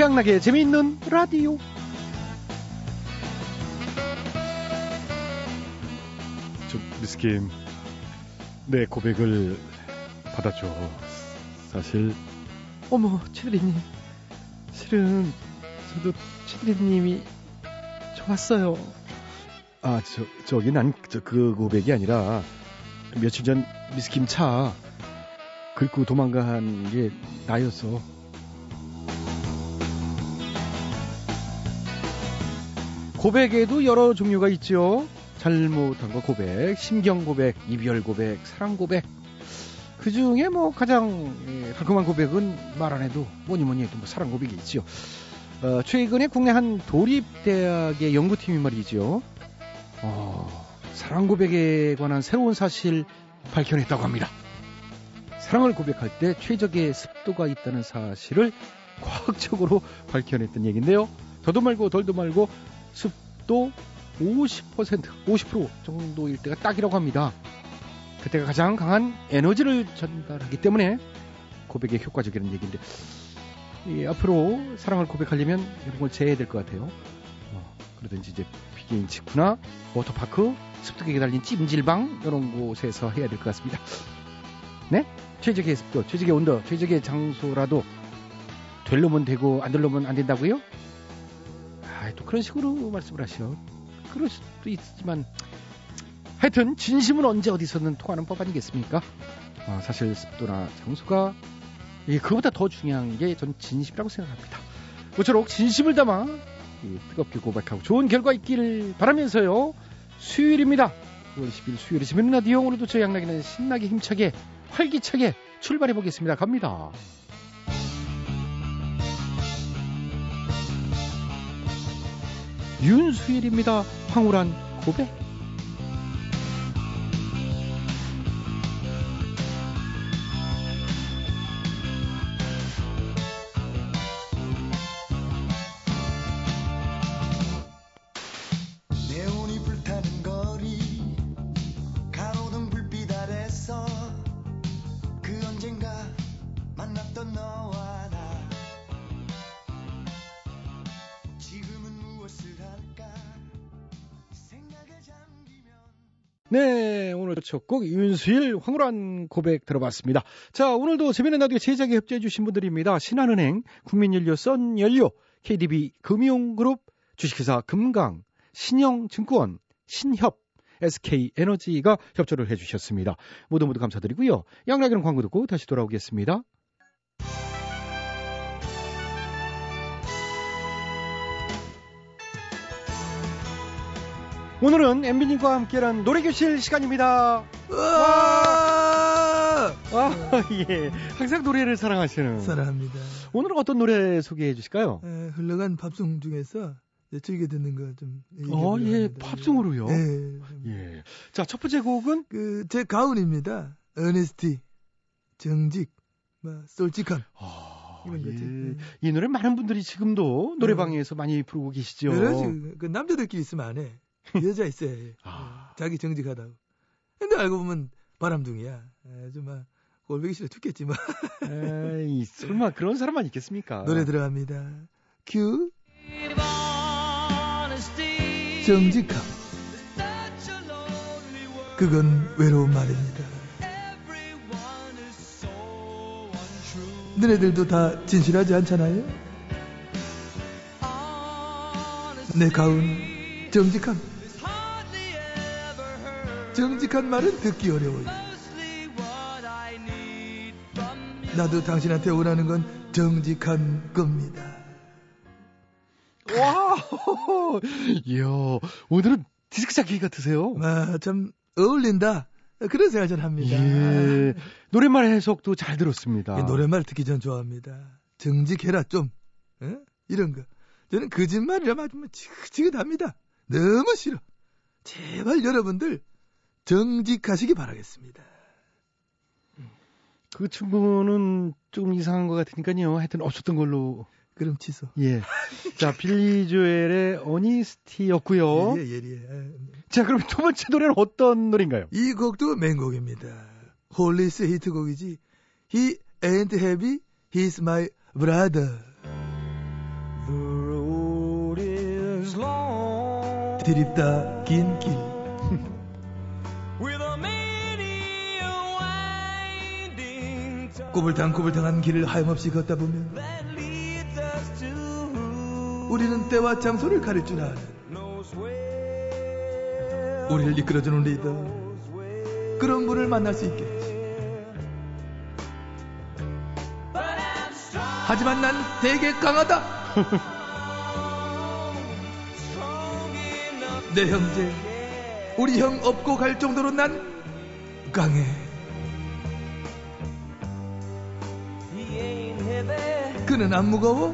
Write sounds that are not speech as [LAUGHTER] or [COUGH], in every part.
최양락의 재미있는 라디오. 저 미스김 내 고백을 받아줘. 사실 어머 최대리님 실은 저도 최대리님이 좋았어요. 아 저 저기 난 그 고백이 아니라 며칠 전 미스김 차 긁고 도망간 게 나였어. 고백에도 여러 종류가 있죠. 잘못한 거 고백, 심경 고백, 이별 고백, 사랑 고백. 그 중에 뭐 가장 예, 달콤한 고백은 말 안 해도 뭐니 뭐니 해도 뭐 사랑 고백이 있죠. 어, 최근에 국내 한 도립대학의 연구팀이 말이죠. 어, 사랑 고백에 관한 새로운 사실 밝혀냈다고 합니다. 사랑을 고백할 때 최적의 습도가 있다는 사실을 과학적으로 [LAUGHS] 밝혀냈던 얘기인데요. 더도 말고 덜도 말고 습도 50%, 50% 정도일 때가 딱이라고 합니다. 그때가 가장 강한 에너지를 전달하기 때문에 고백에 효과적이라는 얘기인데 이 앞으로 사랑을 고백하려면 이런 걸 제해야 될 것 같아요. 어, 그러든지 이제 비계인 직구나 워터파크, 습도계에 달린 찜질방 이런 곳에서 해야 될 것 같습니다. 네? 최적의 습도, 최적의 온도, 최적의 장소라도 될 놈은 되고 안 될 놈은 안 된다고요? 아, 또 그런 식으로 말씀을 하셔. 그럴 수도 있지만 하여튼 진심은 언제 어디서든 통하는 법 아니겠습니까? 아, 사실 습도나 장소가 예, 그보다 더 중요한 게 전 진심이라고 생각합니다. 모쪼록 진심을 담아 예, 뜨겁게 고백하고 좋은 결과 있기를 바라면서요. 수요일입니다. 9월 10일 수요일에 재밌는 라디오 오늘도 저 양락이는 신나게 힘차게 활기차게 출발해 보겠습니다. 갑니다. 윤수일입니다. 황홀한 고백. 첫곡 윤수일 황홀한 고백 들어봤습니다. 자, 오늘도 재미있는 라디오 제작에 협조해주신 분들입니다. 신한은행, 국민연료, 썬연료, KDB 금융그룹, 주식회사 금강, 신영증권, 신협, SK에너지가 협조를 해주셨습니다. 모두 모두 감사드리고요. 양락이는 광고 듣고 다시 돌아오겠습니다. 오늘은 엠비님과 함께한 노래교실 시간입니다. 와! 아, [LAUGHS] 예. 항상 노래를 사랑하시는. 사랑합니다. 오늘은 어떤 노래 소개해 주실까요? 에, 흘러간 팝송 중에서 즐겨 듣는 거 좀. 어, 예, 팝송으로요? 예. 예. 자, 첫 번째 곡은 그, 제 가운입니다. 어네스티, 정직, 뭐, 솔직함. 아, 이런 거지. 예. 네. 이 노래 많은 분들이 지금도 노래방에서 많이 부르고 계시죠. 그러지. 그 남자들끼리 있으면 안 해. [LAUGHS] 여자 있어야 해. 아. 자기 정직하다고. 근데 알고 보면 바람둥이야. 아주 막, 꼴보기 싫어 죽겠지, 뭐. 에이, 설마 그런 사람만 있겠습니까? 노래 들어갑니다. 큐. 정직함. 그건 외로운 말입니다. 너네들도 다 진실하지 않잖아요? 내 가운 정직함. 정직한 말은 듣기 어려워요. 나도 당신한테 원하는 건 정직한 겁니다. 와! 이야, 오늘은 디스크 자키 같으세요? 아, 참 어울린다. 그런 생각 전 합니다. 예. 노랫말 해석도 잘 들었습니다. 이 노랫말 듣기 전 좋아합니다. 정직해라 좀. 어? 이런 거. 저는 거짓말이라 맞으면 지긋지긋합니다. 너무 싫어. 제발 여러분들 정직하시기 바라겠습니다. 그 친구는 좀 이상한 것 같으니까요. 하여튼 없었던 걸로. 그럼 취소. 예. 자, 빌리 조엘의 Honesty였고요. 예, 예, 예. 자, 그럼 두 번째 노래는 어떤 노래인가요? 이 곡도 명곡입니다. 홀리스 히트곡이지. He ain't heavy, he's my brother. 드립다 긴 길. 꼬불탕 꼬불탕한 길을 하염없이 걷다 보면 우리는 때와 장소를 가릴 줄 아는 우리를 이끌어주는 리더. 그런 분을 만날 수 있겠지. 하지만 난 되게 강하다. [LAUGHS] 내 형제, 우리 형 업고 갈 정도로 난 강해. 그는 안 무거워.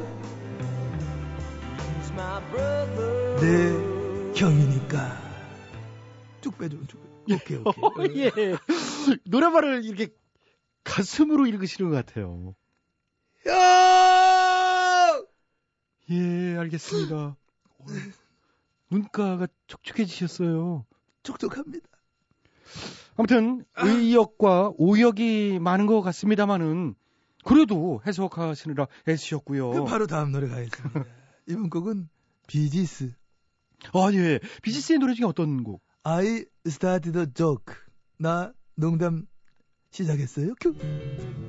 내 형이니까. 쭉 빼줘, 쭉 빼줘. 오케이, 오케이. [LAUGHS] 예. 노래말을 이렇게 가슴으로 읽으시는 것 같아요. 형! 예, 알겠습니다. 눈가가 [LAUGHS] 촉촉해지셨어요. 촉촉합니다. 아무튼 의역과 오역이 많은 것 같습니다만은 그래도 해석하시느라 애쓰셨고요. 그럼 바로 다음 노래 가겠습니다. [LAUGHS] 이번 곡은 비지스. 아 예, 비지스의 노래 중에 어떤 곡? I started a joke. 나 농담 시작했어요. 큐.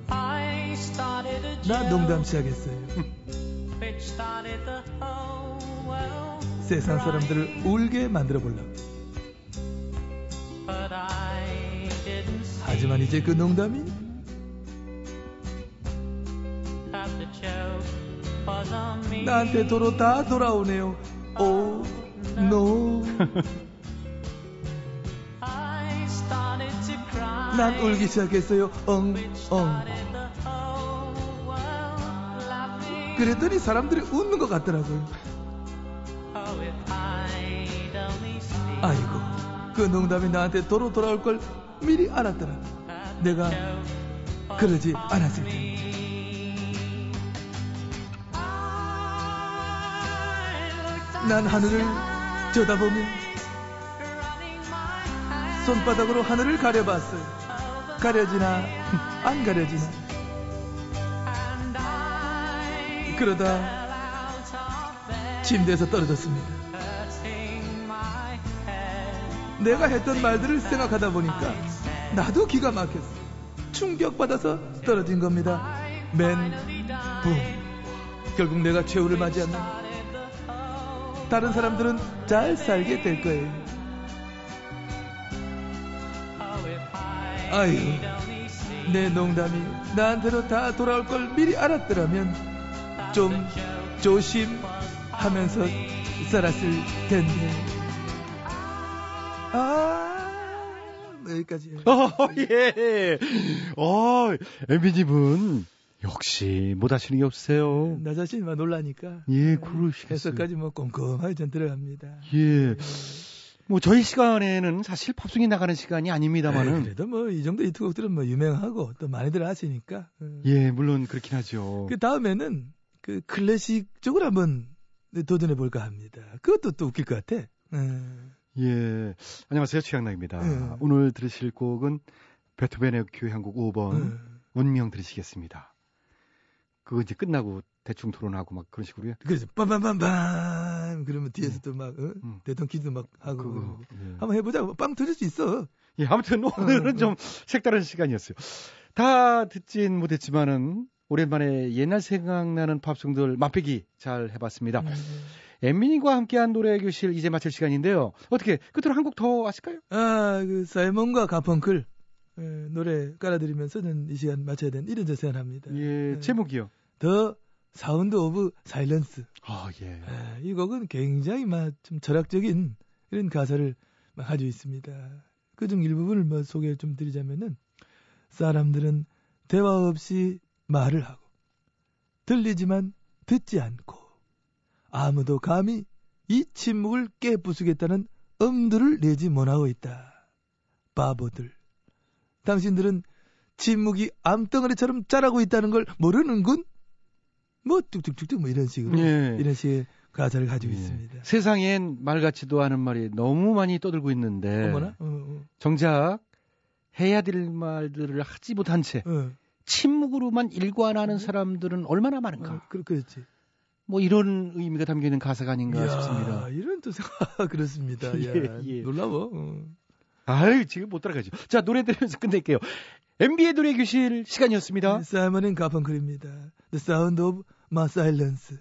I started a 나 농담 시작했어요. [LAUGHS] which started the whole world. 세상 사람들을 울게 만들어 보려고. 하지만 이제 그 농담이 나한테 도로 다 돌아오네요. 오, 노. I started to cry. 난 울기 시작했어요. 엉, 엉. 그랬더니 사람들이 웃는 것 같더라고요. Oh, 아이고, 그 농담이 나한테 도로 돌아올 걸 미리 알았더라. 내가 그러지 않았을 텐데. 난 하늘을 쳐다보며 손바닥으로 하늘을 가려봤어요. 가려지나 [LAUGHS] 안 가려지나 그러다 침대에서 떨어졌습니다. 내가 했던 말들을 생각하다 보니까 나도 기가 막혔어. 충격받아서 떨어진 겁니다. 맨, 붐. 결국 내가 최후를 맞이한다. 다른 사람들은 잘 살게 될 거예요. 아유, 내 농담이 나한테로 다 돌아올 걸 미리 알았더라면 좀 조심하면서 살았을 텐데. 아, 여기까지. 어, 예. 어, 엠비님은 역시 못 하시는 게 없으세요. 나 자신만 놀라니까. 예, 그러시겠어요. 해석까지 뭐 꼼꼼하게 전 들어갑니다. 예. 뭐 저희 시간에는 사실 팝송이 나가는 시간이 아닙니다만은 그래도 뭐 이 정도 히트곡들은 뭐 유명하고 또 많이들 아시니까. 음. 예, 물론 그렇긴 하죠. 그 다음에는 그 클래식 쪽으로 한번 도전해 볼까 합니다. 그것도 또 웃길 것 같아. 음. 예. 안녕하세요. 최양락입니다. 음. 오늘 들으실 곡은 베토벤의 교향곡 5번 음. 운명 들으시겠습니다. 그거 이제 끝나고 대충 토론하고 막 그런 식으로요. 그래서 빰빰빰빰 그러면 뒤에서 또막 어? 음. 대통령 기도 막 하고 그거. 예. 한번 해보자. 빵 터질 수 있어. 예, 아무튼 오늘은 음. 좀 색다른 시간이었어요. 다 듣진 못했지만은 오랜만에 옛날 생각나는 팝송들 맛배기 잘 해봤습니다. 음. 엠미님과 함께한 노래 교실 이제 마칠 시간인데요. 어떻게 끝으로 한 곡 더 하실까요? 아, 그 사이먼과 가펑클 에, 노래 깔아드리면서 저는 이 시간 마쳐야 되는 이런 저 생각합니다. 예, 네. 제목이요. The Sound of Silence. 아, 예. 아, 이 곡은 굉장히 막 좀 철학적인 이런 가사를 막 가지고 있습니다. 그 중 일부분을 뭐 소개 좀 드리자면은 사람들은 대화 없이 말을 하고 들리지만 듣지 않고 아무도 감히 이 침묵을 깨부수겠다는 엄두를 내지 못하고 있다. 바보들. 당신들은 침묵이 암덩어리처럼 자라고 있다는 걸 모르는군? 뭐 뚝뚝뚝뚝 뭐 이런 식으로 예. 이런 식의 가사를 가지고 예. 있습니다. 세상엔 말 같지도 않은 말이 너무 많이 떠들고 있는데 어머나? 어, 어, 정작 해야 될 말들을 하지 못한 채 어, 침묵으로만 일관하는 사람들은 얼마나 많은가. 어, 그, 그렇지. 뭐 이런 의미가 담겨 있는 가사가 아닌가 이야, 싶습니다. 이런 또 생각 [LAUGHS] 그렇습니다. [LAUGHS] 예, 야, 예. 놀라워. 어. 아유, 지금 못 따라가죠. 자, 노래 들으면서 끝낼게요. MB의 노래 교실 시간이었습니다. 사이먼 앤 가펑클입니다. The Sound of My Silence.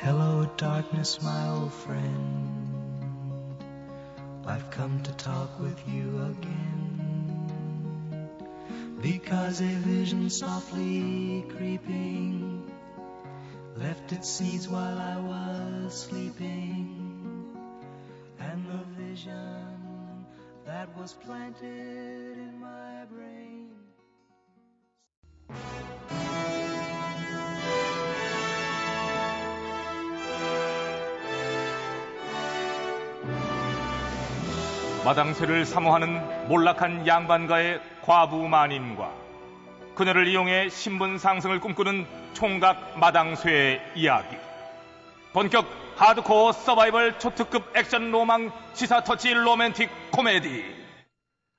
Hello, darkness, my old friend. I've come to talk with you again. Because a vision softly creeping left its seeds while I was sleeping. Vision that was planted in my brain. 마당쇠를 사모하는 몰락한 양반가의 과부 마님과 그녀를 이용해 신분 상승을 꿈꾸는 총각 마당쇠의 이야기. 본격 하드코어 서바이벌 초특급 액션 로망 시사 터치 로맨틱 코미디.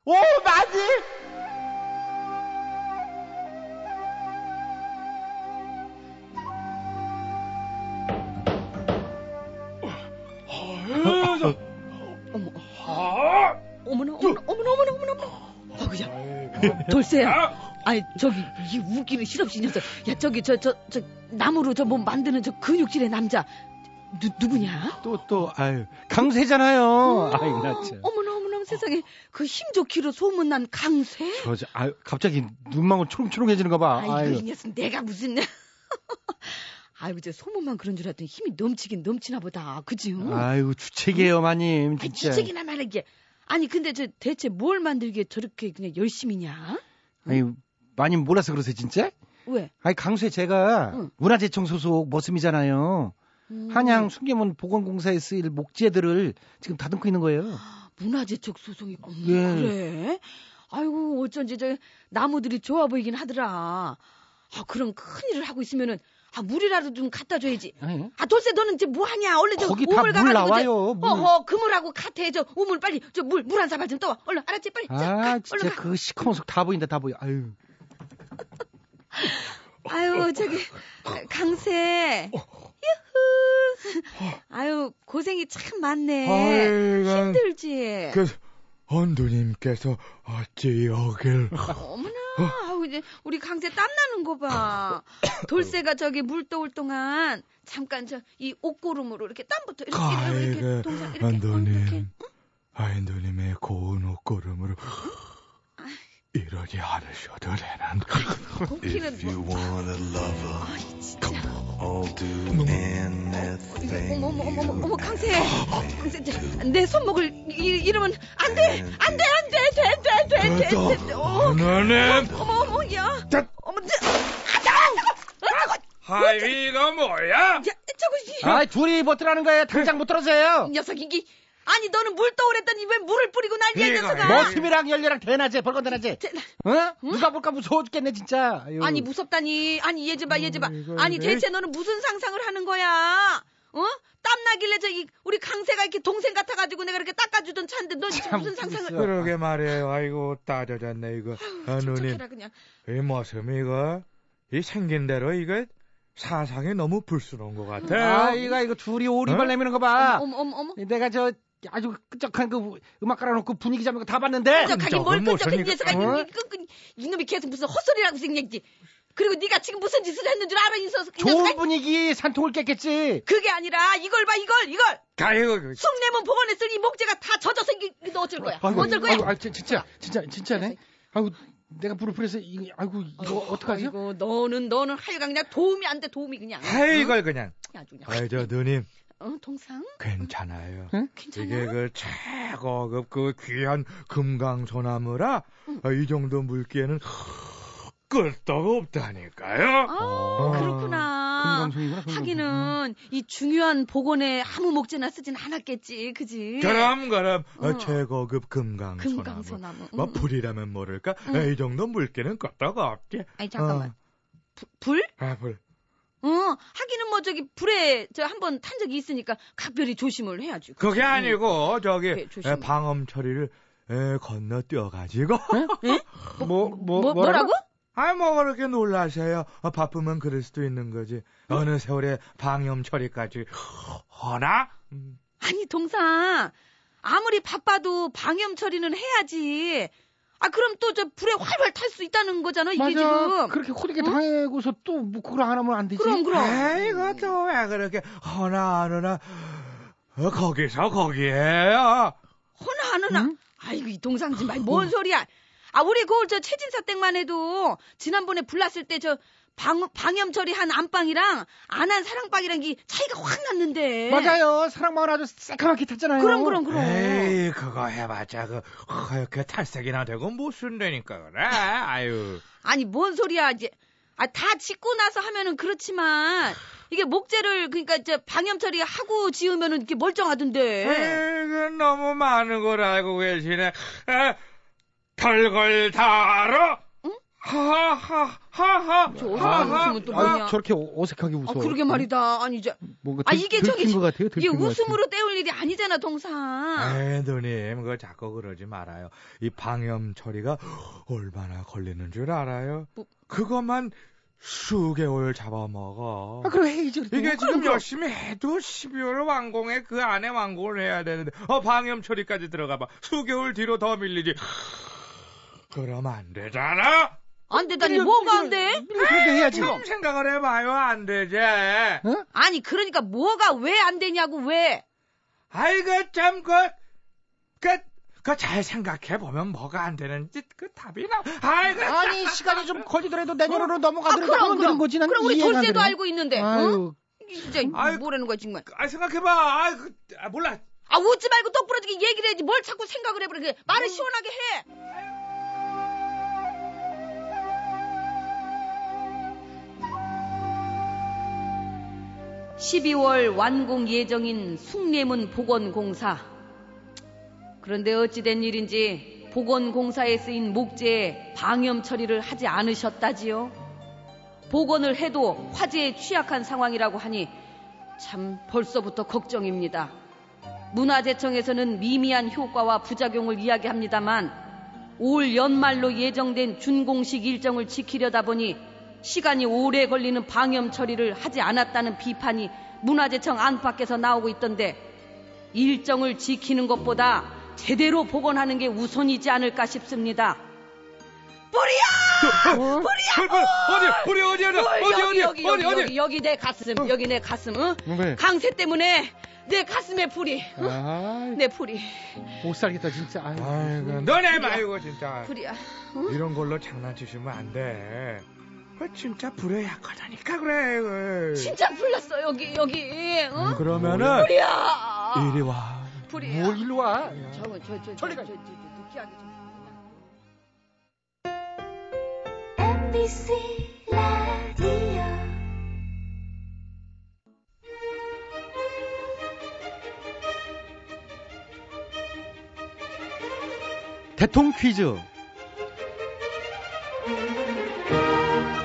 오 마님! 어머나 어머나 어머나 어머나 어머나 어머나 어그야 돌쇠야 아니 저기 이 웃기는 실없이 녀석 야 저기 저 저 저 나무로 저 뭐 만드는 저 근육질의 남자 누, 누구냐 또, 또, 아유, 강세잖아요. 아이고, 나 참. 어머나 어머나 세상에 그 힘 좋기로 소문난 강쇠 저, 저, 아유, 갑자기 눈망울 초롱초롱해지는 거 봐. 아이고 아유. 이 녀석 내가 무슨 [LAUGHS] 아이고 저 소문만 그런 줄 알았더니 힘이 넘치긴 넘치나 보다 그지 아이고, 주책이에요, 마님. 진짜. 주책이나 말이게 아니 근데 저 대체 뭘 만들기에 저렇게 그냥 열심히냐 아니, 마님 몰라서 그러세요, 진짜? 왜 아니, 강수에 제가 응. 문화재청 소속 머슴이잖아요. 음. 한양 순계문 보건공사에 쓰일 목재들을 지금 다듬고 있는 거예요. 문화재 쪽 소송이 어머, 예. 그래? 아이고 어쩐지 저 나무들이 좋아 보이긴 하더라. 아 그럼 큰 일을 하고 있으면은 아 물이라도 좀 갖다 줘야지. 아니, 아 돌쇠 너는 이제 뭐 하냐? 얼른 저 거기 다 우물 물 가가지고 나와요, 물. 어허 그물하고 카트에 저 우물 빨리 저 물 물 한 사발 좀 떠와. 얼른 알았지 빨리. 자, 가, 아, 진짜 얼른 가. 그 시커먼 속 다 보인다, 다 보여. 아유. [LAUGHS] 아유 저기 강세. 유후. 아유 고생이 참 많네. 아이고, 힘들지. 그, 언두님께서 어찌 여길. 어머나, 아우, 이제 우리 강세 땀나는 거 봐. [COUGHS] 돌쇠가 저기 물 떠올 동안 잠깐 저 이 옷고름으로 이렇게 땀부터 이렇게 이렇게, 이렇게 아이고, 동상 이렇게 어, 이렇게. 언두님. 아인두님의 고운 옷걸음으로 이러지 않으셔도 되는. 거기는 [LAUGHS] 뭐, want a lover, 아이 진짜. I'll do anything. 어머 어머 어머 어머 you 어머 강세, 내 손목을 이, 이러면 안 돼, 안 돼, 안 돼, 돼, 돼, 돼, 돼, 돼, 돼. 어, 하나님! 어머 어머 야, 자. 어머 저, 아아 따가워, 하이, 이거 뭐야? 야 저거 이 아, 둘이 못 들어가는 거예요. 당장 못 들어서요. 녀석 이게 아니 너는 물 떠오랬더니 왜 물을 뿌리고 난리야 이 이거, 녀석아. 머슴이랑 열려랑 대낮에 벌건 대낮에. 대- 어? 누가 볼까 무서워 죽겠네, 진짜. 아유. 아니 무섭다니 아니 얘좀봐얘좀봐 이거, 아니 이거. 대체 너는 무슨 상상을 하는 거야 어 땀나길래 저이 우리 강세가 이렇게 동생 같아가지고 내가 이렇게 닦아주던 차인데 너 지금 참 무슨 상상을. 그러게 말이에요. 아이고, 따져졌네, 이거. 아, 누님. 그냥 이 모습이 이거, 이 생긴 대로 이거 사상이 너무 불스러운 것 같아요. 아, 이거, 이거 둘이 오리발 어? 내미는 거 봐. 어머 어머 어머 내가 저 아주 끈적한 그 음악 깔아놓고 분위기 잡는 거 다 봤는데. 끈적하긴 뭘 끈적한 녀석아 이- 이- 이- 이놈이 계속 무슨 헛소리라고 생겼지 그리고 네가 지금 무슨 짓을 했는 줄 알아 이 녀석 이 좋은? 분위기 산통을 깼겠지. 그게 아니라 이걸 봐 이걸 이걸 아이고, 그, 숭례문 복원했을 이 목재가 다 젖어서 이게 너 어쩔 거야 어쩔 거야 아이고, 아, 진- 진짜, 진짜, 진짜네. 아이고, 내가 불을 뿌려서 이거, 아이고, 이거 어떡하지? 아이고 너는 너는 하여간 그냥 도움이 안 돼 도움이 그냥 아이, 이걸 그냥. 아주 그냥 아이, 저 누님, 어 동상 괜찮아요. 괜찮아 이게 그 최고급 그 귀한 금강소나무라 아, 이 정도 물기에는 끄떡 없다니까요. 아 어. 그렇구나 금강송이구나. 하기는 이 중요한 복원에 아무 목재나 쓰진 않았겠지 그지 그럼 그럼 어, 어. 최고급 금강소나무. 금강소나무 뭐 응, 응. 불이라면 모를까? 응. 아, 이 정도 물기는 끄떡 없지. 아니 잠깐만 어. 부- 불? 아, 불. 어 하기는 뭐 저기 불에 저 한 번 탄 적이 있으니까 각별히 조심을 해야지 그게 응. 아니고 저기 그래, 조심해. 에, 방음 처리를 에, 건너뛰어가지고 예? [LAUGHS] 뭐, 뭐, 뭐, 뭐라고? 뭐라고? 아이, 뭐 그렇게 놀라셔요. 어, 바쁘면 그럴 수도 있는 거지. 어느 세월에 방염 처리까지 허나? 음. 아니 동상 아무리 바빠도 방염 처리는 해야지. 아 그럼 또 저 불에 활활 탈 수 있다는 거잖아 이게 맞아. 지금. 그렇게 호되게 응? 당하고서 또 뭐 그걸 안 하면 안 되지. 그럼 그럼. 아이고, 또왜 그렇게 허나 안 하나? 어, 거기서 거기에요. 허나 안 하나. 응? 아이고 이 동상 정말 뭔 소리야. 아 우리 그저 최진사 땡만 해도 지난번에 불났을 때 저 방, 방염 처리한 안방이랑 안 한 사랑방이랑 이 차이가 확 났는데. 맞아요. 사랑방울 아주 새까맣게 탔잖아요. 그럼 그럼 그럼. 에이, 그거 해봤자 그 허옇게 탈색이나 되고 못 쓴다니까 그래. 아유. 아니 뭔 소리야 이제. 아 다 짓고 나서 하면은 그렇지만 이게 목재를 그러니까 저 방염 처리하고 지으면은 이렇게 멀쩡하던데. 에이그 너무 많은 걸 알고 계시네. 에, 별걸 다 알아? 응? 하하하 하하 저 하하. 웃으면 또 아, 뭐냐. 저렇게 어색하게 웃어. 아 그러게 말이다. 아니 이제 뭔가 아 들, 이게 들킨 저기 것 같아요. 이게. 웃음으로 때울 일이 아니잖아 동상. 에이, 누님, 그거 자꾸 그러지 말아요. 이 방염 처리가 얼마나 걸리는 줄 알아요? 뭐- 그것만 수개월 잡아먹어. 아, 그럼. 그래도. 이게 지금 그럼. 열심히 해도 12월 완공에 그 안에 완공을 해야 되는데, 어, 방염 처리까지 들어가봐. 수개월 뒤로 더 밀리지. 그럼 안 되잖아? 안 되다니 뭐가 안 돼? 그렇게 해야지. 좀 생각을 해봐요, 안 되지. 어? 아니 그러니까 뭐가 왜 안 되냐고 왜? 아이고, 참, 그, 그, 그 잘 생각해 보면 뭐가 안 되는지 그 답이 나. 아이고, 아니 시간이 좀 걸리더라도 내년으로 아 넘어가더라도 그럼 하면 되는 그럼. 거지. 난 그럼 우리 돌쇠도. 알고 있는데. 어? 아유, 진짜 아유. 뭐라는 거야 정말. 아, 생각해봐. 아, 그, 아, 몰라. 아 웃지 말고 똑부러지게 얘기를 해야지 뭘 자꾸 생각을 해버려 그래. 말을 시원하게 해. 12월 완공 예정인 숭례문 복원공사. 그런데 어찌된 일인지 복원공사에 쓰인 목재에 방염 처리를 하지 않으셨다지요. 복원을 해도 화재에 취약한 상황이라고 하니 참 벌써부터 걱정입니다. 문화재청에서는 미미한 효과와 부작용을 이야기합니다만 올 연말로 예정된 준공식 일정을 지키려다 보니 시간이 오래 걸리는 방염 처리를 하지 않았다는 비판이 문화재청 안팎에서 나오고 있던데 일정을 지키는 것보다 제대로 복원하는 게 우선이지 않을까 싶습니다. 뿌리야! 뿌리야! 어디, 우리 어디, 어디, 뭘, 어디, 어디, 여기, 여기, 어디, 여기. 여기, 여기 내 가슴, 여기 내 가슴, 응? 왜? 강세 때문에 내 가슴에 불이, 응? 아, 내 불이, 못 살겠다 진짜. 아유. 아이고, 너네 말고, 진짜. 불이야. 이런 걸로 장난치시면 안 돼. 그 진짜 불에 약하다니까, 그래. 그. 진짜 불났어 여기 여기, 응? 그러면은, 불이야. 이리 와. 불이야. 뭘 일로 와. 저거 저저 저리 저 가. 저저 느끼하게 좀. MBC 라디오 대통 퀴즈.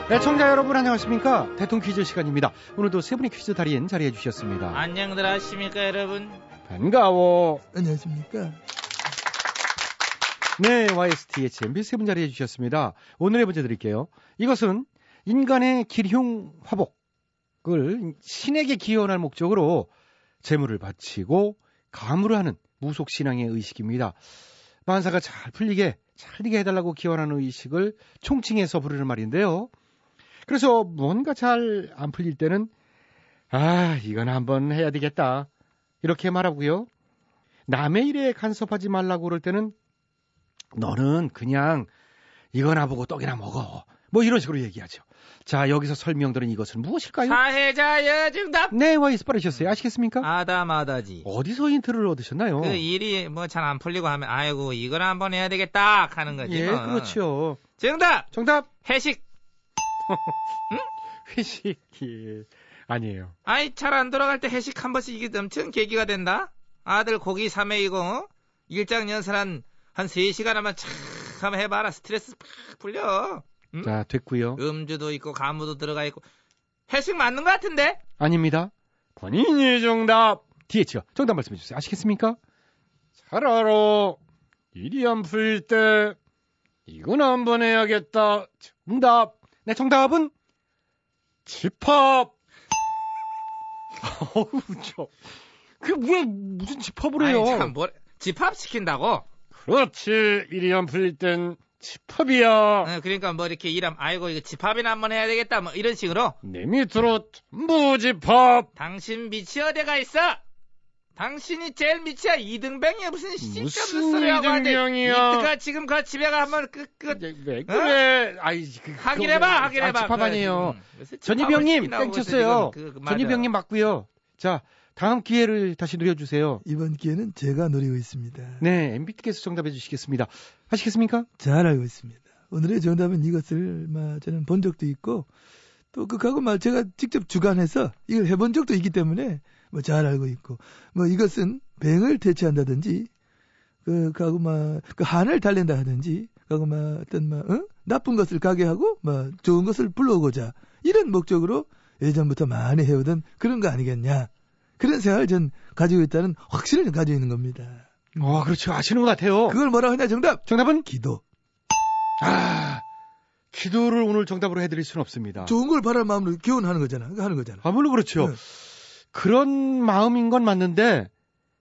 네, 청자 여러분 안녕하십니까? 대통 퀴즈 시간입니다. 오늘도 세 분의 퀴즈 달인 자리해 주셨습니다. 안녕들 하십니까 여러분 반가워. 안녕하십니까. 네, YSTHMB 세 분 자리해 주셨습니다. 오늘의 문제 드릴게요. 이것은 인간의 길흉 화복을 신에게 기원할 목적으로 재물을 바치고 가물을 하는 무속 신앙의 의식입니다. 만사가 잘 풀리게 잘리게 해달라고 기원하는 의식을 총칭해서 부르는 말인데요. 그래서 뭔가 잘 안 풀릴 때는 아 이건 한번 해야 되겠다 이렇게 말하고요. 남의 일에 간섭하지 말라고 그럴 때는 너는 그냥 이거나 보고 떡이나 먹어. 뭐 이런 식으로 얘기하죠. 자, 여기서 설명드린 이것은 무엇일까요? 사회자의 정답 네, 와이스 빠르셨어요. 아시겠습니까? 아다마다지 어디서 힌트를 얻으셨나요? 그 일이 뭐 잘 안 풀리고 하면 아이고 이걸 한번 해야 되겠다 하는 거지 예, 뭐. 그렇죠. 정답 정답 회식 [LAUGHS] 회식이 아니에요. 아이 잘 안 돌아갈 때 회식 한 번씩 이게 엄청 계기가 된다 아들 고기 삼회이고 어? 일장 연설한 한 3시간 하면 참 한번 해봐라 스트레스 팍 풀려 음? 자, 됐고요. 음주도 있고 가무도 들어가 있고 회식 맞는 것 같은데 아닙니다. 권인이 정답. DH요. 정답 말씀해 주세요. 아시겠습니까? 잘 알아. 일이 안 풀릴 때 이건 한번 해야겠다. 정답. 네, 정답은 집합. [LAUGHS] 어우, 저. 그왜 무슨 집합을 해요? 아니, 참, 뭐, 집합 시킨다고? 그렇지. 일이 안 풀릴 땐 집합이야. 어, 그러니까 뭐 이렇게 일하면, 아이고, 이거 집합이나 한번 해야 되겠다. 뭐 이런 식으로. 내 밑으로 전부 집합. 당신 밑이 어디가 있어? 당신이 제일 밑이야. 이등병이야. 무슨 쓸데없는 소리 하고 하는데. 이등병이야? 이때가 지금 그 집에 가 한번 그, 그, 왜 그래? 아이, 그, 확인해봐, 확인해봐. 아, 집합 그래, 아니에요. 요새 전희병님 땡쳤어요. 그, 그. 전희병님 맞고요. 자, 다음 기회를 다시 누려주세요. 이번 기회는 제가 노리고 있습니다. 네, MBT께서 정답해 주시겠습니다. 하시겠습니까? 잘 알고 있습니다. 오늘의 정답은 이것을 마, 저는 본 적도 있고 또 그하고 말 제가 직접 주관해서 이걸 해본 적도 있기 때문에 뭐 잘 알고 있고 뭐 이것은 뱅을 퇴치한다든지 그 그하고 막그 한을 달랜다 하든지 그하고 막 어떤 막 어? 나쁜 것을 가게 하고 막 좋은 것을 불러오고자 이런 목적으로 예전부터 많이 해오던 그런 거 아니겠냐 그런 생각을 전 가지고 있다는 확신을 가지고 있는 겁니다. 와, 그렇죠. 아시는 것 같아요. 그걸 뭐라고 하냐 정답 정답은? 기도 아, 기도를 오늘 정답으로 해드릴 수는 없습니다. 좋은 걸 바라는 마음으로 기원하는 거잖아 하는 거잖아. 아, 물론 그렇죠. 네. 그런 마음인 건 맞는데,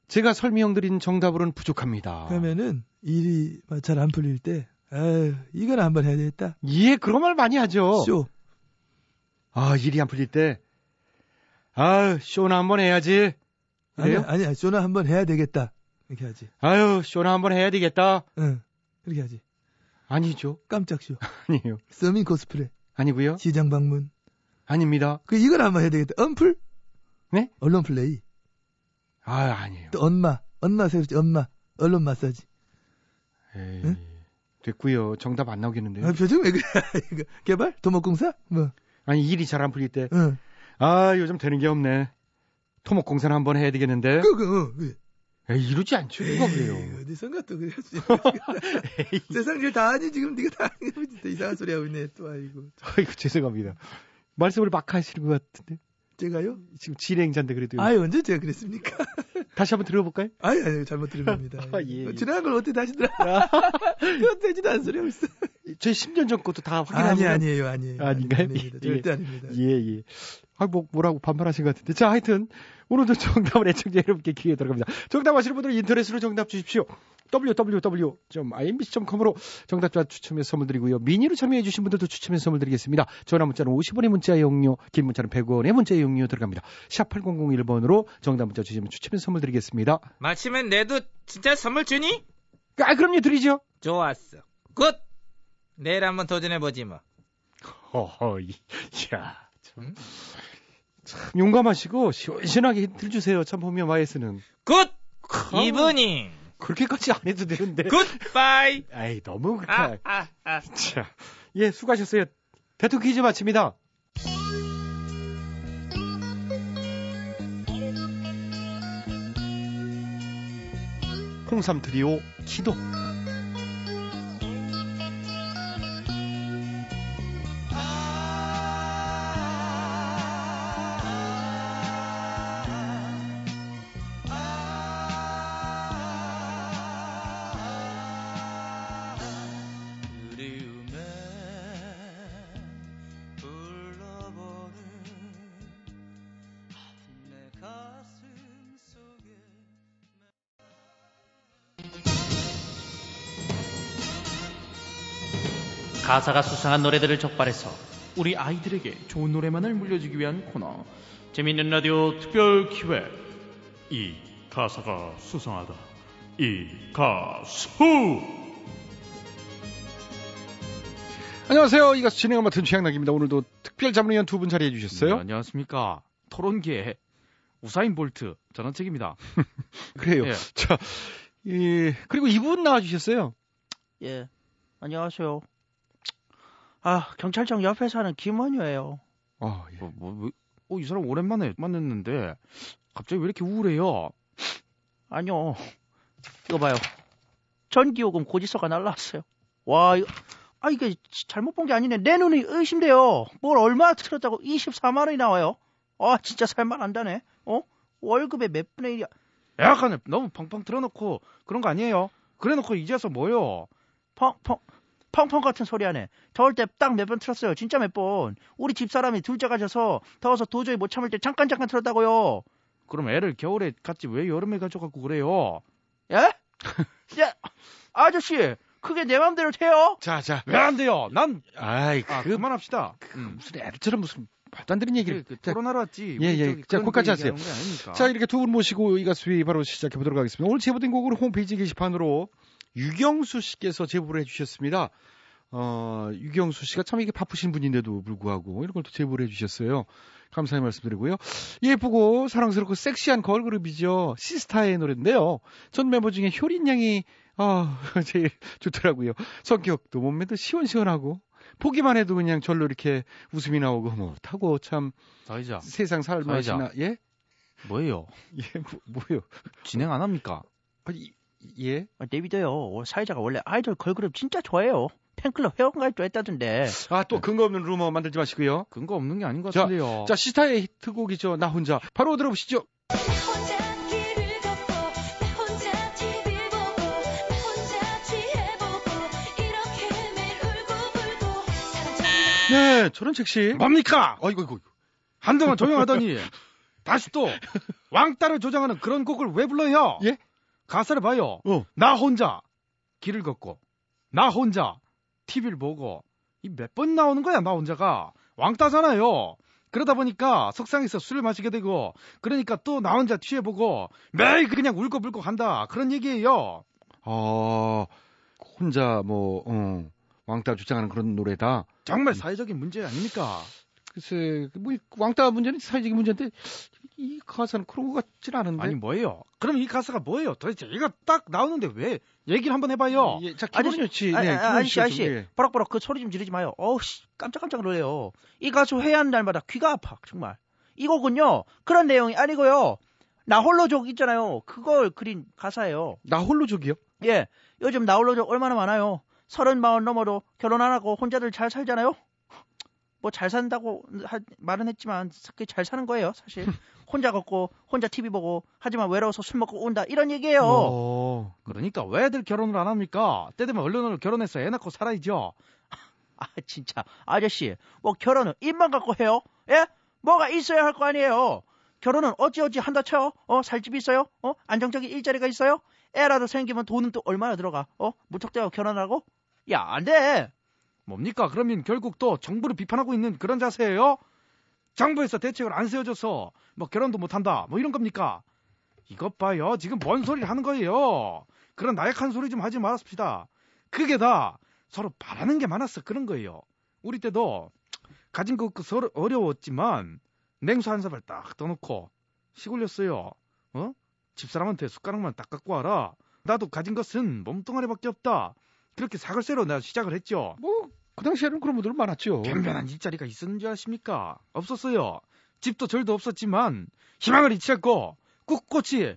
제가 설명드린 정답으로는 부족합니다. 그러면은 일이 잘 안 풀릴 때, 아유, 이건 한번 해야 되겠다. 예, 그런 말 많이 하죠. 쇼. 아, 일이 안 풀릴 때, 아유, 쇼나 한번 해야지. 그래요? 아니야, 쇼나 한번 해야 되겠다. 이렇게 하지. 아유, 쇼나 한번 해야 되겠다. 응. 그렇게 하지. 아니죠. 깜짝 쇼. [LAUGHS] 아니에요. 서민 코스프레. 아니고요. 시장 방문. 아닙니다. 그, 이걸 한번 해야 되겠다. 언플? 네? 언론 플레이. 아, 아니에요. 또 엄마. 엄마 세우지, 엄마. 언론 마사지. 에이, 응? 됐고요. 정답 안 나오겠는데요. 아, 표정 왜 그래? [LAUGHS] 이거 개발? 도목공사? 뭐. 아니, 일이 잘 안 풀릴 때, 응. 아, 요즘 되는 게 없네. 토목공사는 한번 해야 되겠는데. 그, 그, 어, 그. 에이, 이러지 않죠. 누가 에이, 그래요. 어디선가 또 그래. [LAUGHS] [LAUGHS] 세상 일다 아니, 지금 네가 다 아니. 진짜 이상한 소리 하고 있네. 또, 아이고. 아이고, 죄송합니다. 말씀을 막 하시는 것 같은데. 제가요? 지금 진행자인데 그래도. 아유, 언제 제가 그랬습니까? [LAUGHS] 다시 한번 들어볼까요? 아니, 아니, 잘못 들은 겁니다. [LAUGHS] 아, 예, 예. 지나간 걸 어떻게 다시 들어? [LAUGHS] 그건 되지도 않은 소리 하고 있어. 저희 10년 전 것도 다 아니, 확인하면. 아니에요, 아니에요. 아닌가요? 아닙니다. 예. 절대 아닙니다. 예, 예. 아, 뭐, 뭐라고 반발하신 것 같은데. 자, 하여튼, 오늘도 정답을 애청자 여러분께 기회에 들어갑니다. 정답 아시는 분들은 인터넷으로 정답 주십시오. www.imbc.com으로 정답자 추첨해서 선물 드리고요. 미니로 참여해 주신 분들도 추첨해서 선물 드리겠습니다. 전화 문자는 50원의 문자 이용료, 긴 문자는 100원의 문자 이용료 들어갑니다. 샵 8001번으로 정답 문자 주시면 추첨해서 선물 드리겠습니다. 마치면 내도 진짜 선물 주니? 아, 그럼요, 드리죠. 좋았어. Good! 내일 한번 도전해보지 뭐. 허허, 이, 야, 참. 참 용감하시고 시원시원하게 힌트를 주세요. 참 보면 마이스는. Good! 아, evening! 그렇게까지 안 해도 되는데. Goodbye! 아이, 너무 그렇게. 아, 아, 아. 자, 예, 수고하셨어요. 대통령 퀴즈 마칩니다. 홍삼 트리오 기도. 가사가 수상한 노래들을 적발해서 우리 아이들에게 좋은 노래만을 물려주기 위한 코너 재밌는 라디오 특별 기획 이 가사가 수상하다 이 가수 안녕하세요. 이 가수 진행을 맡은 최양락입니다. 오늘도 특별 자문위원 두 분 자리해 주셨어요. 네, 안녕하십니까 토론계 우사인 볼트 전원책입니다 [LAUGHS] 그래요. 예. 자, 이, 그리고 이분 나와주셨어요. 예, 안녕하세요. 아, 경찰청 옆에 사는 김원효예요. 어, 예. 뭐, 뭐, 왜- 어, 이 사람 오랜만에 만났는데 갑자기 왜 이렇게 우울해요 아니요. 이거 봐요. 전기요금 고지서가 날라왔어요. 와, 이거, 아, 이게 잘못 본 게 아니네. 내 눈이 의심돼요. 뭘 얼마 틀었다고 24만 원이 나와요. 아, 진짜 살만 안다네. 어? 월급의 몇 분의 1이야. 약간 너무 펑펑 틀어놓고 그런 거 아니에요 그래놓고 이제서 뭐요 펑, 펑. 펑펑 같은 소리 하네. 더울 때 딱 몇 번 틀었어요. 진짜 몇 번. 우리 집사람이 둘째가 져서 더워서 도저히 못 참을 때 잠깐 잠깐 틀었다고요. 그럼 애를 겨울에 갔지 왜 여름에 가져갖고 그래요? 예? 야, 아저씨, 그게 내 맘대로 돼요? 자, 자. 왜 안 돼요? 난 아이, 아, 그, 그만합시다. 그 무슨 애들처럼 무슨 말도 안 되는 얘기를. 그, 그 자, 토론하러 왔지. 예, 예. 자, 거기까지 거 하세요. 자, 이렇게 두 분 모시고 이가 수위 바로 시작해 보도록 하겠습니다. 오늘 제보된 곡으로 홈페이지 게시판으로 유경수 씨께서 제보를 해주셨습니다. 어, 유경수 씨가 참 이게 바쁘신 분인데도 불구하고 이런 걸 또 제보를 해주셨어요. 감사의 말씀드리고요. 예쁘고 사랑스럽고 섹시한 걸그룹이죠. 시스타의 노래인데요. 전 멤버 중에 효린 양이 아, [LAUGHS] 제일 좋더라고요. 성격도 몸매도 시원시원하고 보기만 해도 그냥 절로 이렇게 웃음이 나오고 뭐 타고 참 사회자. 세상 살맛이나 예? 뭐예요? [LAUGHS] 예, 뭐, 뭐요? 진행 안 합니까? 아니, 예? 아, 내 믿어요. 사회자가 원래 아이돌 걸그룹 진짜 좋아해요. 팬클럽 회원가입도 했다던데. 아, 또 근거 없는 루머 만들지 마시고요. 근거 없는 게 아닌 것 자, 같은데요. 자, 시타의 히트곡이죠. 나 혼자. 바로 들어보시죠. 네, 저런 책시. 뭡니까? 아이고, 이고 한동안 조용하더니 [LAUGHS] 다시 또 왕따를 조장하는 그런 곡을 왜 불러요? 예? 가사를 봐요. 어. 나 혼자 길을 걷고 나 혼자 TV를 보고 이 몇 번 나오는 거야 나 혼자가 왕따잖아요. 그러다 보니까 석상에서 술을 마시게 되고 그러니까 또 나 혼자 취해보고 매일 그냥 울고불고 한다 그런 얘기예요. 아, 혼자 뭐, 어, 왕따 주장하는 그런 노래다. 정말 사회적인 문제 아닙니까? 글쎄, 뭐, 이 왕따 문제는 사회적인 문제인데, 이 가사는 그런 것 같진 않은데. 아니 뭐예요? 그럼 이 가사가 뭐예요? 도대체 이거 딱 나오는데 왜 얘기를 한번 해봐요. 예, 자, 아저씨, 씨. 아, 네, 아, 아저씨, 아저씨, 좀, 예. 버럭버럭 그 소리 좀 지르지 마요. 어우, 씨, 깜짝깜짝 놀래요. 이 가수 회의하는 날마다 귀가 아파, 정말. 이 곡은요, 그런 내용이 아니고요. 나 홀로족 있잖아요. 그걸 그린 가사예요. 나 홀로족이요? 예, 요즘 나 홀로족 얼마나 많아요. 서른 마흔 넘어도 결혼 안 하고 혼자들 잘 살잖아요. 뭐 잘 산다고 하- 말은 했지만 그게 잘 사는 거예요, 사실. [LAUGHS] 혼자 걷고 혼자 TV 보고 하지만 외로워서 술 먹고 온다 이런 얘기예요. 어. 그러니까 왜들 결혼을 안 합니까? 때 되면 얼른을 결혼해서 애 낳고 살아야죠. [LAUGHS] 아 진짜 아저씨 뭐 결혼은 입만 갖고 해요? 예? 뭐가 있어야 할 거 아니에요. 결혼은 어찌어찌 한다 쳐? 어 살집 있어요? 어 안정적인 일자리가 있어요? 애라도 생기면 돈은 또 얼마나 들어가? 어 무턱대고 결혼하고? 야 안 돼. 뭡니까? 그러면 결국 또 정부를 비판하고 있는 그런 자세예요? 정부에서 대책을 안 세워줘서 뭐 결혼도 못한다 뭐 이런 겁니까? 이것 봐요. 지금 뭔 소리를 하는 거예요. 그런 나약한 소리 좀 하지 말았습시다. 그게 다 서로 바라는 게 많았어 그런 거예요. 우리 때도 가진 거 서로 어려웠지만 냉수 한 사발 딱 떠놓고 시골렸어요. 어? 집사람한테 숟가락만 딱 갖고 와라. 나도 가진 것은 몸뚱아리밖에 없다. 그렇게 사글세로 내가 시작을 했죠. 뭐, 그 당시에는 그런 분들 많았죠. 변변한 일자리가 있었는 줄 아십니까? 없었어요. 집도 절도 없었지만 희망을 잃지 않고 꿋꿋이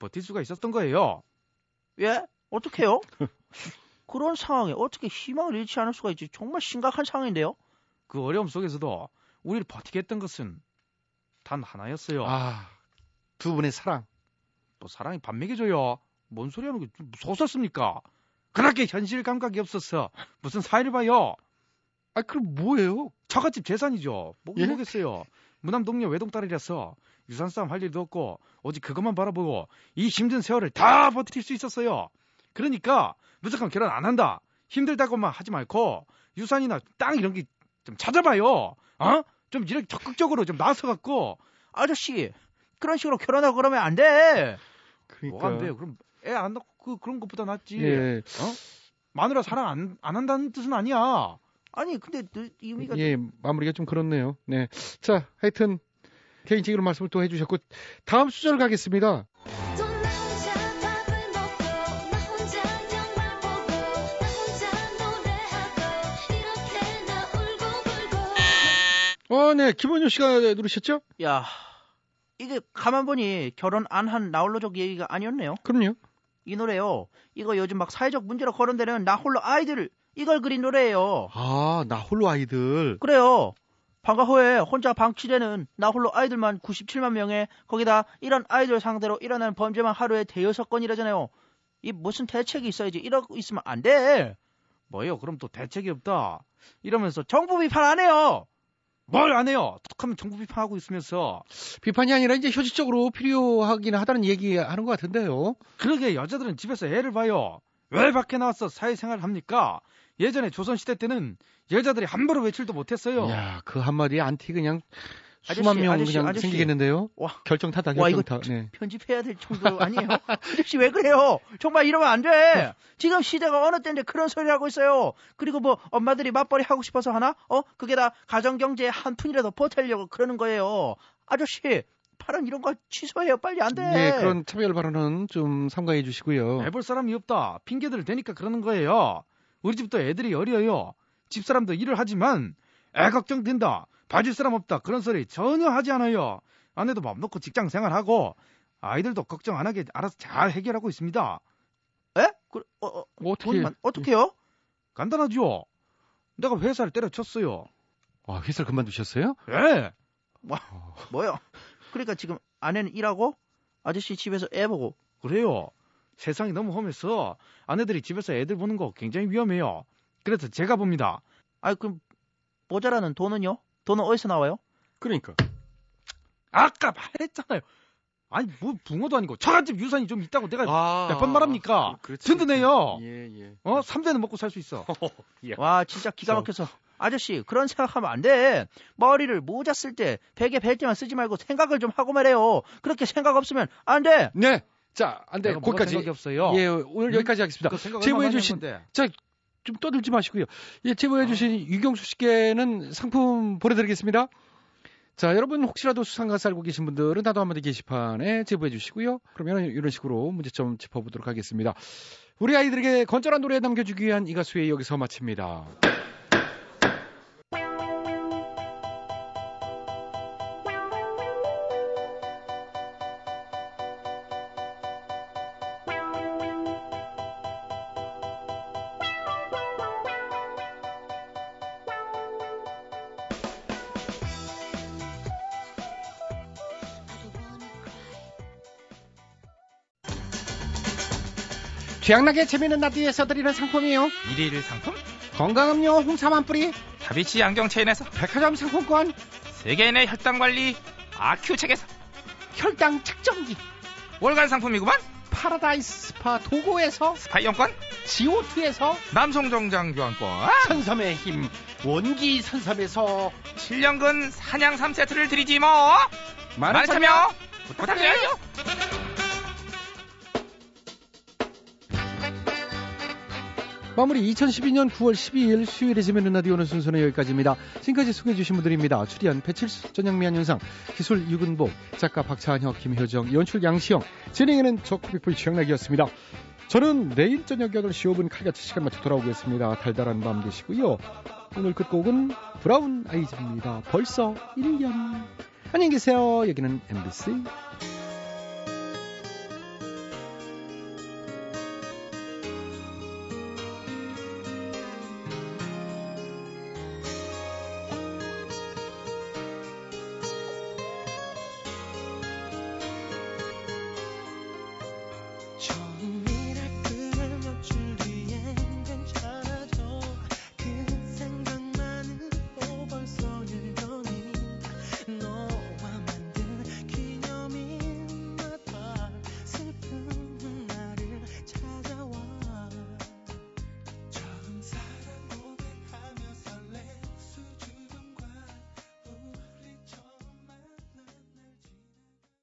버틸 수가 있었던 거예요. 예? 어떻게요? [LAUGHS] 그런 상황에 어떻게 희망을 잃지 않을 수가 있지? 정말 심각한 상황인데요. 그 어려움 속에서도 우리를 버티게 했던 것은 단 하나였어요. 아, 두 분의 사랑. 또 사랑이 밥 먹여줘요. 뭔 소리 하는 게 솟았습니까? 그렇게 현실 감각이 없어서 무슨 사회를 봐요. 아, 그럼 뭐예요? 처갓집 재산이죠. 뭐 예? 무남 동료 외동딸이라서 유산 싸움 할 일도 없고 오직 그것만 바라보고 이 힘든 세월을 다 버틸 수 있었어요. 그러니까 무조건 결혼 안 한다. 힘들다고만 하지 말고 유산이나 땅 이런 게 좀 찾아봐요. 어? 좀 이렇게 적극적으로 좀 나서 갖고 아저씨 그런 식으로 결혼하고 그러면 안 돼. 그러니까. 뭐가 안 돼요. 그럼 애 안 낳고 그, 그런 것보다 낫지. 예. 어? 마누라 사랑 안, 안 한다는 뜻은 아니야. 아니 근데 의미가 예, 마무리가 좀 그렇네요. 네. 자, 하여튼, 개인적으로 말씀을 또 해주셨고, 다음 수절 가겠습니다. 어, 네. 김원효 씨가 누르셨죠? 야 이게 가만 보니 결혼 안 한 나홀로족 얘기가 아니었네요. 그럼요. 이 노래요. 이거 요즘 막 사회적 문제로 거론되는 나 홀로 아이들 이걸 그린 노래예요. 아, 나 홀로 아이들. 그래요. 방과 후에 혼자 방치되는 나 홀로 아이들만 97만 명에 거기다 이런 아이들 상대로 일어나는 범죄만 하루에 대여섯 건이라잖아요. 이 무슨 대책이 있어야지 이러고 있으면 안 돼. 뭐요? 그럼 또 대책이 없다. 이러면서 정부 비판 안 해요. 뭘 안 해요? 툭 하면 정부 비판하고 있으면서 비판이 아니라 이제 효직적으로 필요하긴 하다는 얘기 하는 것 같은데요. 그러게 여자들은 집에서 애를 봐요. 왜 밖에 나와서 사회생활을 합니까? 예전에 조선시대 때는 여자들이 함부로 외출도 못했어요. 야, 그 한마디에 안티 그냥 수만 명 아저씨, 그냥 아저씨. 생기겠는데요. 와. 결정 타다, 와, 이거 결정타. 네. 편집해야 될 정도 아니에요? [LAUGHS] 아저씨 왜 그래요? 정말 이러면 안 돼. 지금 시대가 어느 때인데 그런 소리 하고 있어요. 그리고 뭐 엄마들이 맞벌이 하고 싶어서 하나? 어? 그게 다 가정경제에 한 푼이라도 보태려고 그러는 거예요. 아저씨 발언 이런 거 취소해요. 빨리 안 돼. 네, 그런 차별 발언은 좀 삼가해 주시고요. 해볼 사람이 없다. 핑계들 대니까 그러는 거예요. 우리 집도 애들이 어려요. 집사람도 일을 하지만 애 걱정된다. 봐줄 사람 없다. 그런 소리 전혀 하지 않아요. 아내도 맘 놓고 직장 생활하고 아이들도 걱정 안 하게 알아서 잘 해결하고 있습니다. 에? 그, 어, 어, 어떻게 돈만- 어떻게요? 간단하죠. 내가 회사를 때려쳤어요. 아, 회사를 그만두셨어요? 예. 뭐요? 그러니까 지금 아내는 일하고 아저씨 집에서 애 보고 그래요. 세상이 너무 험해서 아내들이 집에서 애들 보는 거 굉장히 위험해요. 그래서 제가 봅니다. 아 그럼 모자라는 돈은요? 돈은 어디서 나와요? 그러니까. 아까 말했잖아요. 아니 뭐 붕어도 아니고 처갓집 유산이 좀 있다고 내가 아, 몇번 말합니까? 그렇지. 든든해요. 예, 예. 어? 3대는 먹고 살 수 있어. [LAUGHS] 와 진짜 기가 막혀서 아저씨 그런 생각하면 안 돼. 머리를 모자 쓸 때 베개 벨 때만 쓰지 말고 생각을 좀 하고 말해요. 그렇게 생각 없으면 안 돼. 네. 자, 안 돼. 거기까지. 생각이 없어요. 예, 오늘 음? 여기까지 하겠습니다. 제보해 얼마나 주신. 자, 좀 떠들지 마시고요. 예, 제보해 주신 유경수 씨께는 상품 보내드리겠습니다. 자, 여러분 혹시라도 수상가 살고 계신 분들은 나도 한마디 게시판에 제보해 주시고요. 그러면 이런 식으로 문제점 짚어보도록 하겠습니다. 우리 아이들에게 건전한 노래 남겨주기 위한 이 가수의 여기서 마칩니다. 취향나게 재미있는 라디오에서 드리는 상품이요. 일일 상품? 건강음료 홍삼 한 뿌리, 다비치 안경 체인에서 백화점 상품권, 세계인의 혈당 관리 아큐 책에서 혈당 측정기, 월간 상품이구만. 파라다이스 스파 도고에서 스파 이용권, 지오투에서 남성 정장 교환권, 선섬의 힘 원기 선섬에서 7년근 사냥 3세트를 드리지 뭐. 많은 많은 참여 부탁드려요. 마무리 2012년 9월 12일 수요일에 재밌는 라디오는 순서는 여기까지입니다. 지금까지 소개해 주신 분들입니다. 출연 배칠수, 전영미 한윤상, 기술 유근복, 작가 박찬혁, 김효정, 연출 양시영, 진행에는 저 코비풀 취향락이었습니다. 저는 내일 저녁 8시 5분 칼같이 시간 맞춰 돌아오겠습니다. 달달한 밤 되시고요. 오늘 끝곡은 브라운 아이즈입니다. 벌써 1년. 안녕히 계세요. 여기는 MBC